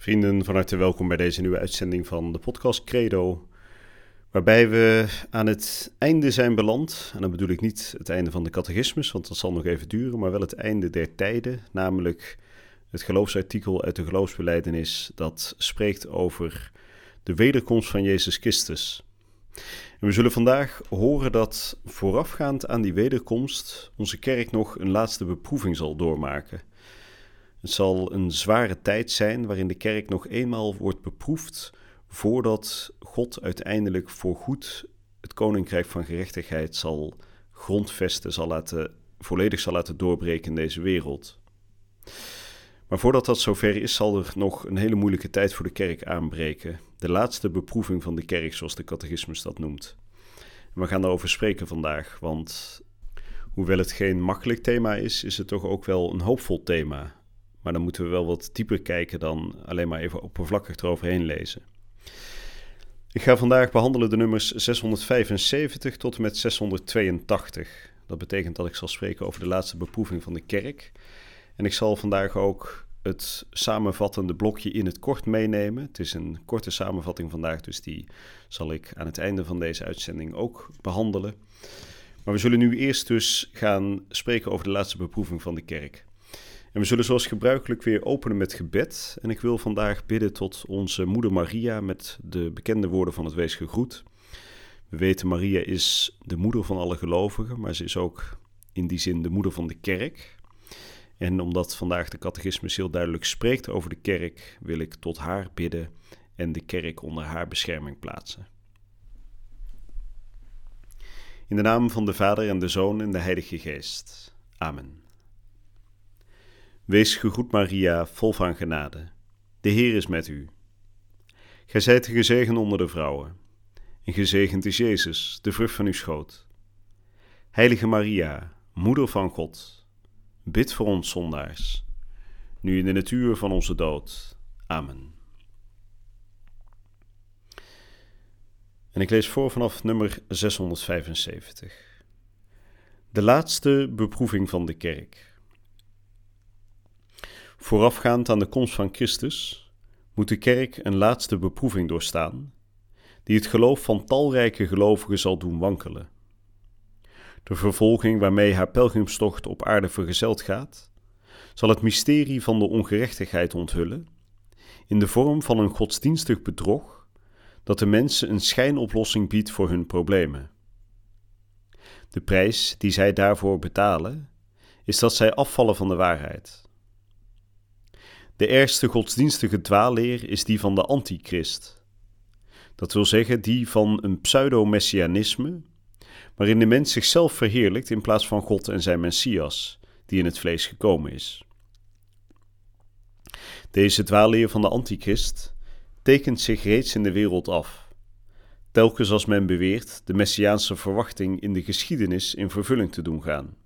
Vrienden, van harte welkom bij deze nieuwe uitzending van de podcast Credo. Waarbij we aan het einde zijn beland. En dan bedoel ik niet het einde van de catechismus, want dat zal nog even duren, maar wel het einde der tijden. Namelijk het geloofsartikel uit de geloofsbeleidenis dat spreekt over de wederkomst van Jezus Christus. We zullen vandaag horen dat voorafgaand aan die wederkomst onze kerk nog een laatste beproeving zal doormaken. Het zal een zware tijd zijn waarin de kerk nog eenmaal wordt beproefd voordat God uiteindelijk voorgoed het koninkrijk van gerechtigheid zal grondvesten, zal laten, volledig zal laten doorbreken in deze wereld. Maar voordat dat zover is, zal er nog een hele moeilijke tijd voor de kerk aanbreken. De laatste beproeving van de kerk, zoals de catechismus dat noemt. We gaan daarover spreken vandaag, want hoewel het geen makkelijk thema is, is het toch ook wel een hoopvol thema. Maar dan moeten we wel wat dieper kijken dan alleen maar even oppervlakkig eroverheen lezen. Ik ga vandaag behandelen de nummers 675 tot en met 682. Dat betekent dat ik zal spreken over de laatste beproeving van de kerk. En ik zal vandaag ook het samenvattende blokje in het kort meenemen. Het is een korte samenvatting vandaag, dus die zal ik aan het einde van deze uitzending ook behandelen. Maar we zullen nu eerst dus gaan spreken over de laatste beproeving van de kerk. En we zullen zoals gebruikelijk weer openen met gebed. En ik wil vandaag bidden tot onze moeder Maria met de bekende woorden van het Wees gegroet. We weten Maria is de moeder van alle gelovigen, maar ze is ook in die zin de moeder van de kerk. En omdat vandaag de catechismus heel duidelijk spreekt over de kerk, wil ik tot haar bidden en de kerk onder haar bescherming plaatsen. In de naam van de Vader en de Zoon en de Heilige Geest. Amen. Wees gegroet Maria, vol van genade. De Heer is met u. Gij zijt gezegend onder de vrouwen, en gezegend is Jezus, de vrucht van uw schoot. Heilige Maria, Moeder van God, bid voor ons zondaars, nu in de natuur van onze dood. Amen. En ik lees voor vanaf nummer 675. De laatste beproeving van de kerk. Voorafgaand aan de komst van Christus moet de kerk een laatste beproeving doorstaan, die het geloof van talrijke gelovigen zal doen wankelen. De vervolging waarmee haar pelgrimstocht op aarde vergezeld gaat, zal het mysterie van de ongerechtigheid onthullen, in de vorm van een godsdienstig bedrog dat de mensen een schijnoplossing biedt voor hun problemen. De prijs die zij daarvoor betalen, is dat zij afvallen van de waarheid. De ergste godsdienstige dwaalleer is die van de antichrist. Dat wil zeggen die van een pseudo-messianisme, waarin de mens zichzelf verheerlijkt in plaats van God en zijn Messias, die in het vlees gekomen is. Deze dwaalleer van de antichrist tekent zich reeds in de wereld af, telkens als men beweert de messiaanse verwachting in de geschiedenis in vervulling te doen gaan.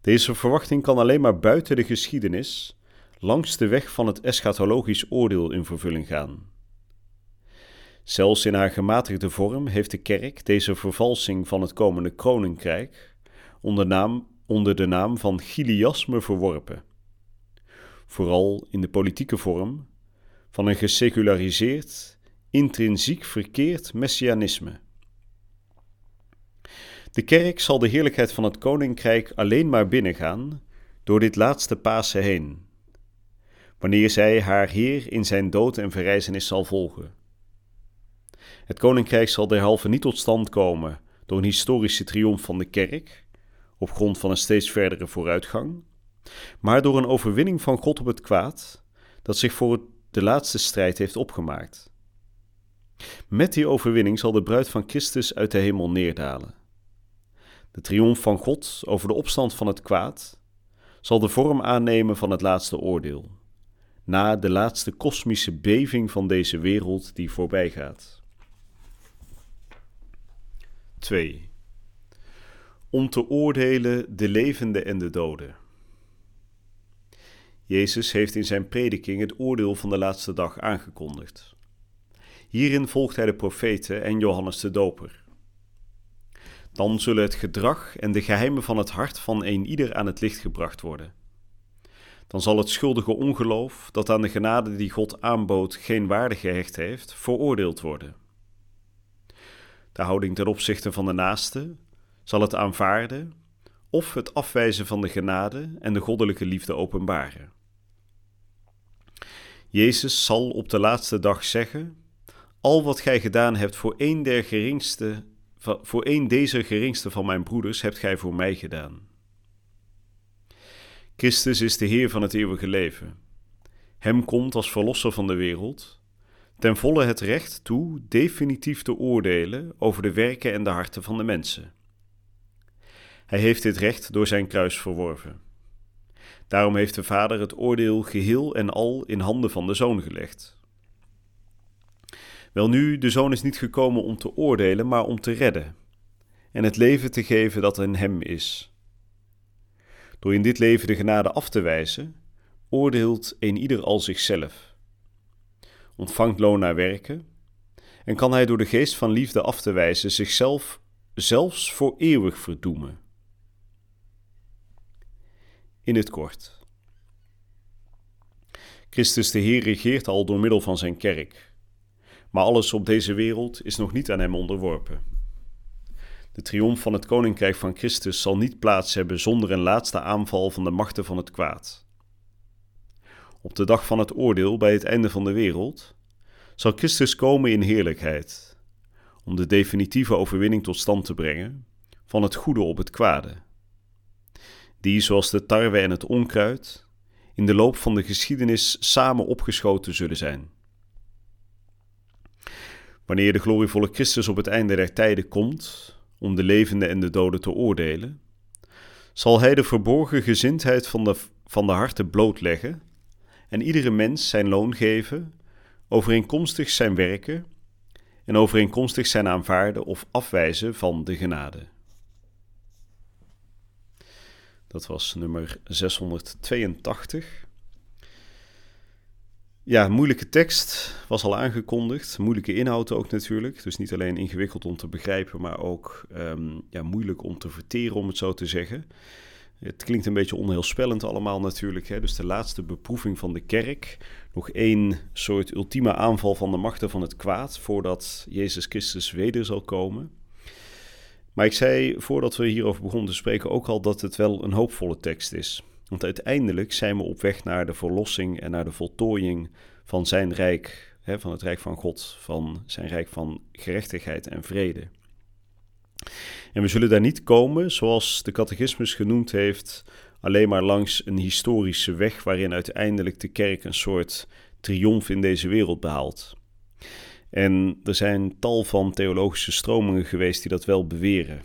Deze verwachting kan alleen maar buiten de geschiedenis langs de weg van het eschatologisch oordeel in vervulling gaan. Zelfs in haar gematigde vorm heeft de kerk deze vervalsing van het komende koninkrijk onder, naam, onder de naam van Giliasme verworpen. Vooral in de politieke vorm van een geseculariseerd, intrinsiek verkeerd messianisme. De kerk zal de heerlijkheid van het koninkrijk alleen maar binnengaan door dit laatste Pasen heen wanneer zij haar Heer in zijn dood en verrijzenis zal volgen. Het koninkrijk zal derhalve niet tot stand komen door een historische triomf van de kerk, op grond van een steeds verdere vooruitgang, maar door een overwinning van God op het kwaad, dat zich voor de laatste strijd heeft opgemaakt. Met die overwinning zal de bruid van Christus uit de hemel neerdalen. De triomf van God over de opstand van het kwaad zal de vorm aannemen van het laatste oordeel na de laatste kosmische beving van deze wereld die voorbij gaat. 2. Om te oordelen de levenden en de doden. Jezus heeft in zijn prediking het oordeel van de laatste dag aangekondigd. Hierin volgt hij de profeten en Johannes de Doper. Dan zullen het gedrag en de geheimen van het hart van een ieder aan het licht gebracht worden. Dan zal het schuldige ongeloof, dat aan de genade die God aanbood geen waarde gehecht heeft, veroordeeld worden. De houding ten opzichte van de naaste zal het aanvaarden of het afwijzen van de genade en de goddelijke liefde openbaren. Jezus zal op de laatste dag zeggen: Al wat gij gedaan hebt voor een der geringste, voor een deze geringste van mijn broeders, hebt gij voor mij gedaan. Christus is de Heer van het eeuwige leven. Hem komt als verlosser van de wereld ten volle het recht toe definitief te oordelen over de werken en de harten van de mensen. Hij heeft dit recht door zijn kruis verworven. Daarom heeft de Vader het oordeel geheel en al in handen van de Zoon gelegd. Welnu, de Zoon is niet gekomen om te oordelen, maar om te redden en het leven te geven dat in Hem is. Door in dit leven de genade af te wijzen, oordeelt een ieder al zichzelf, ontvangt loon naar werken en kan hij door de geest van liefde af te wijzen zichzelf zelfs voor eeuwig verdoemen in het kort. Christus de Heer regeert al door middel van zijn kerk, maar alles op deze wereld is nog niet aan hem onderworpen. De triomf van het koninkrijk van Christus zal niet plaats hebben zonder een laatste aanval van de machten van het kwaad. Op de dag van het oordeel bij het einde van de wereld zal Christus komen in heerlijkheid, om de definitieve overwinning tot stand te brengen van het goede op het kwade die, zoals de tarwe en het onkruid, in de loop van de geschiedenis samen opgeschoten zullen zijn. Wanneer de glorievolle Christus op het einde der tijden komt om de levenden en de doden te oordelen, zal hij de verborgen gezindheid van de, van de harten blootleggen en iedere mens zijn loon geven, overeenkomstig zijn werken en overeenkomstig zijn aanvaarden of afwijzen van de genade. Dat was nummer 682. Ja, moeilijke tekst was al aangekondigd. Moeilijke inhoud ook natuurlijk. Dus niet alleen ingewikkeld om te begrijpen, maar ook um, ja, moeilijk om te verteren, om het zo te zeggen. Het klinkt een beetje onheelspellend allemaal natuurlijk. Hè? Dus de laatste beproeving van de kerk. Nog één soort ultieme aanval van de machten van het kwaad voordat Jezus Christus weder zal komen. Maar ik zei voordat we hierover begonnen te spreken ook al dat het wel een hoopvolle tekst is. Want uiteindelijk zijn we op weg naar de verlossing en naar de voltooiing van zijn rijk, hè, van het rijk van God, van zijn rijk van gerechtigheid en vrede. En we zullen daar niet komen, zoals de catechismus genoemd heeft, alleen maar langs een historische weg waarin uiteindelijk de kerk een soort triomf in deze wereld behaalt. En er zijn tal van theologische stromingen geweest die dat wel beweren.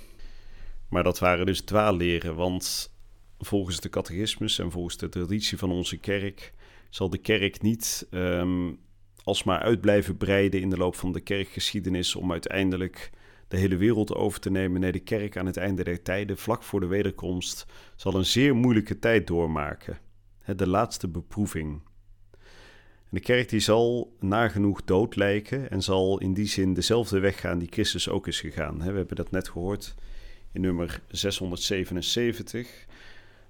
Maar dat waren dus dwaalleren, want volgens de catechismus en volgens de traditie van onze kerk zal de kerk niet um, alsmaar uit blijven breiden in de loop van de kerkgeschiedenis om uiteindelijk de hele wereld over te nemen. Nee, de kerk aan het einde der tijden, vlak voor de wederkomst, zal een zeer moeilijke tijd doormaken. De laatste beproeving de kerk die zal nagenoeg dood lijken en zal in die zin dezelfde weg gaan die Christus ook is gegaan. We hebben dat net gehoord in nummer 677.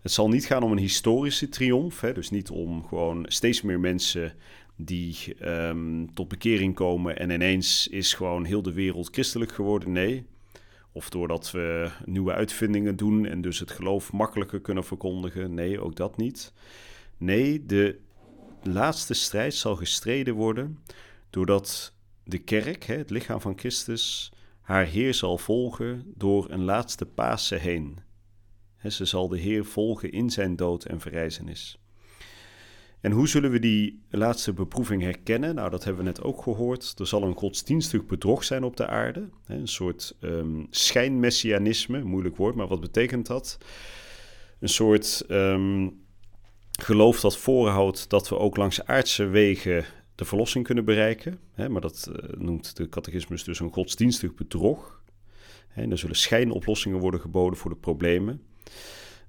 Het zal niet gaan om een historische triomf, dus niet om gewoon steeds meer mensen die ehm, tot bekering komen en ineens is gewoon heel de wereld christelijk geworden. Nee. Of doordat we nieuwe uitvindingen doen en dus het geloof makkelijker kunnen verkondigen. Nee, ook dat niet. Nee, de laatste strijd zal gestreden worden doordat de kerk, het lichaam van Christus, haar Heer zal volgen door een laatste Pasen heen. Ze zal de Heer volgen in zijn dood en verrijzenis. En hoe zullen we die laatste beproeving herkennen? Nou, dat hebben we net ook gehoord. Er zal een godsdienstig bedrog zijn op de aarde. Een soort um, schijnmessianisme, moeilijk woord, maar wat betekent dat? Een soort um, geloof dat voorhoudt dat we ook langs aardse wegen de verlossing kunnen bereiken. Maar dat uh, noemt de catechismus dus een godsdienstig bedrog. En er zullen schijnoplossingen worden geboden voor de problemen.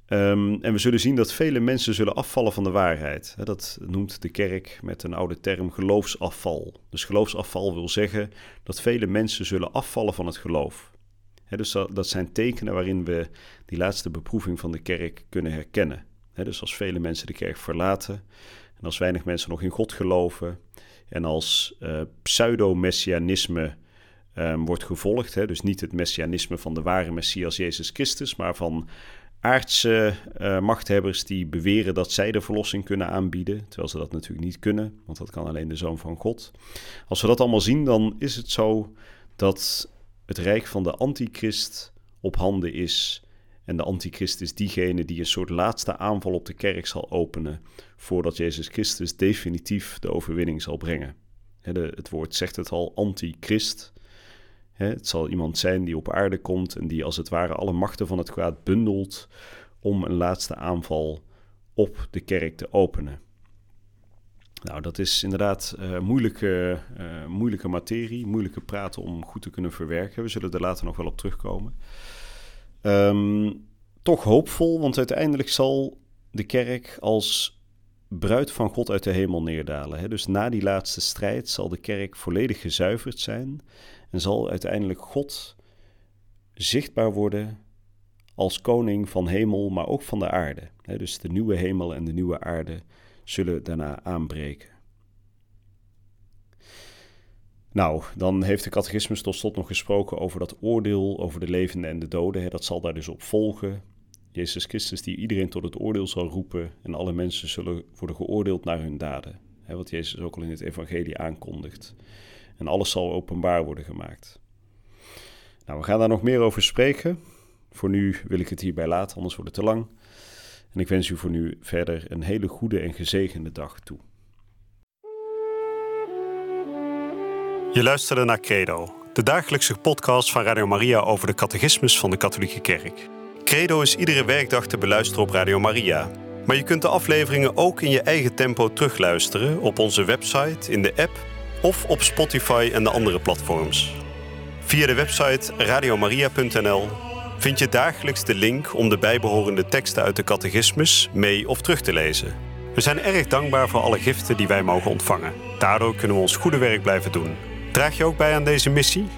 Um, en we zullen zien dat vele mensen zullen afvallen van de waarheid. Dat noemt de kerk met een oude term geloofsafval. Dus geloofsafval wil zeggen dat vele mensen zullen afvallen van het geloof. Dus dat, zijn tekenen waarin we die laatste beproeving van de kerk kunnen herkennen. Dus als vele mensen de kerk verlaten en als weinig mensen nog in God geloven en als uh, pseudo-messianisme um, wordt gevolgd, dus niet het messianisme van de ware Messias Jezus Christus, maar van aardse uh, machthebbers die beweren dat zij de verlossing kunnen aanbieden, terwijl ze dat natuurlijk niet kunnen, want dat kan alleen de Zoon van God. Als we dat allemaal zien, dan is het zo dat het rijk van de antichrist op handen is. En de antichrist is diegene die een soort laatste aanval op de kerk zal openen, voordat Jezus Christus definitief de overwinning zal brengen. het woord zegt het al, antichrist. Het zal iemand zijn die op aarde komt en die als het ware alle machten van het kwaad bundelt om een laatste aanval op de kerk te openen. Nou, dat is inderdaad uh, moeilijke, uh, moeilijke materie, moeilijke praten om goed te kunnen verwerken. We zullen er later nog wel op terugkomen. Um, toch hoopvol, want uiteindelijk zal de kerk als bruid van God uit de hemel neerdalen. Hè? Dus na die laatste strijd zal de kerk volledig gezuiverd zijn en zal uiteindelijk God zichtbaar worden als koning van hemel, maar ook van de aarde. Dus de nieuwe hemel en de nieuwe aarde zullen daarna aanbreken. Nou, dan heeft de catechismus tot slot nog gesproken over dat oordeel over de levenden en de doden. Dat zal daar dus op volgen. Jezus Christus die iedereen tot het oordeel zal roepen en alle mensen zullen worden geoordeeld naar hun daden. Wat Jezus ook al in het evangelie aankondigt en alles zal openbaar worden gemaakt. Nou, we gaan daar nog meer over spreken. Voor nu wil ik het hierbij laten, anders wordt het te lang. En ik wens u voor nu verder een hele goede en gezegende dag toe. Je luisterde naar Credo, de dagelijkse podcast van Radio Maria over de catechismus van de Katholieke Kerk. Credo is iedere werkdag te beluisteren op Radio Maria. Maar je kunt de afleveringen ook in je eigen tempo terugluisteren op onze website, in de app of op Spotify en de andere platforms. Via de website radiomaria.nl vind je dagelijks de link om de bijbehorende teksten uit de catechismus mee of terug te lezen. We zijn erg dankbaar voor alle giften die wij mogen ontvangen. Daardoor kunnen we ons goede werk blijven doen. Draag je ook bij aan deze missie?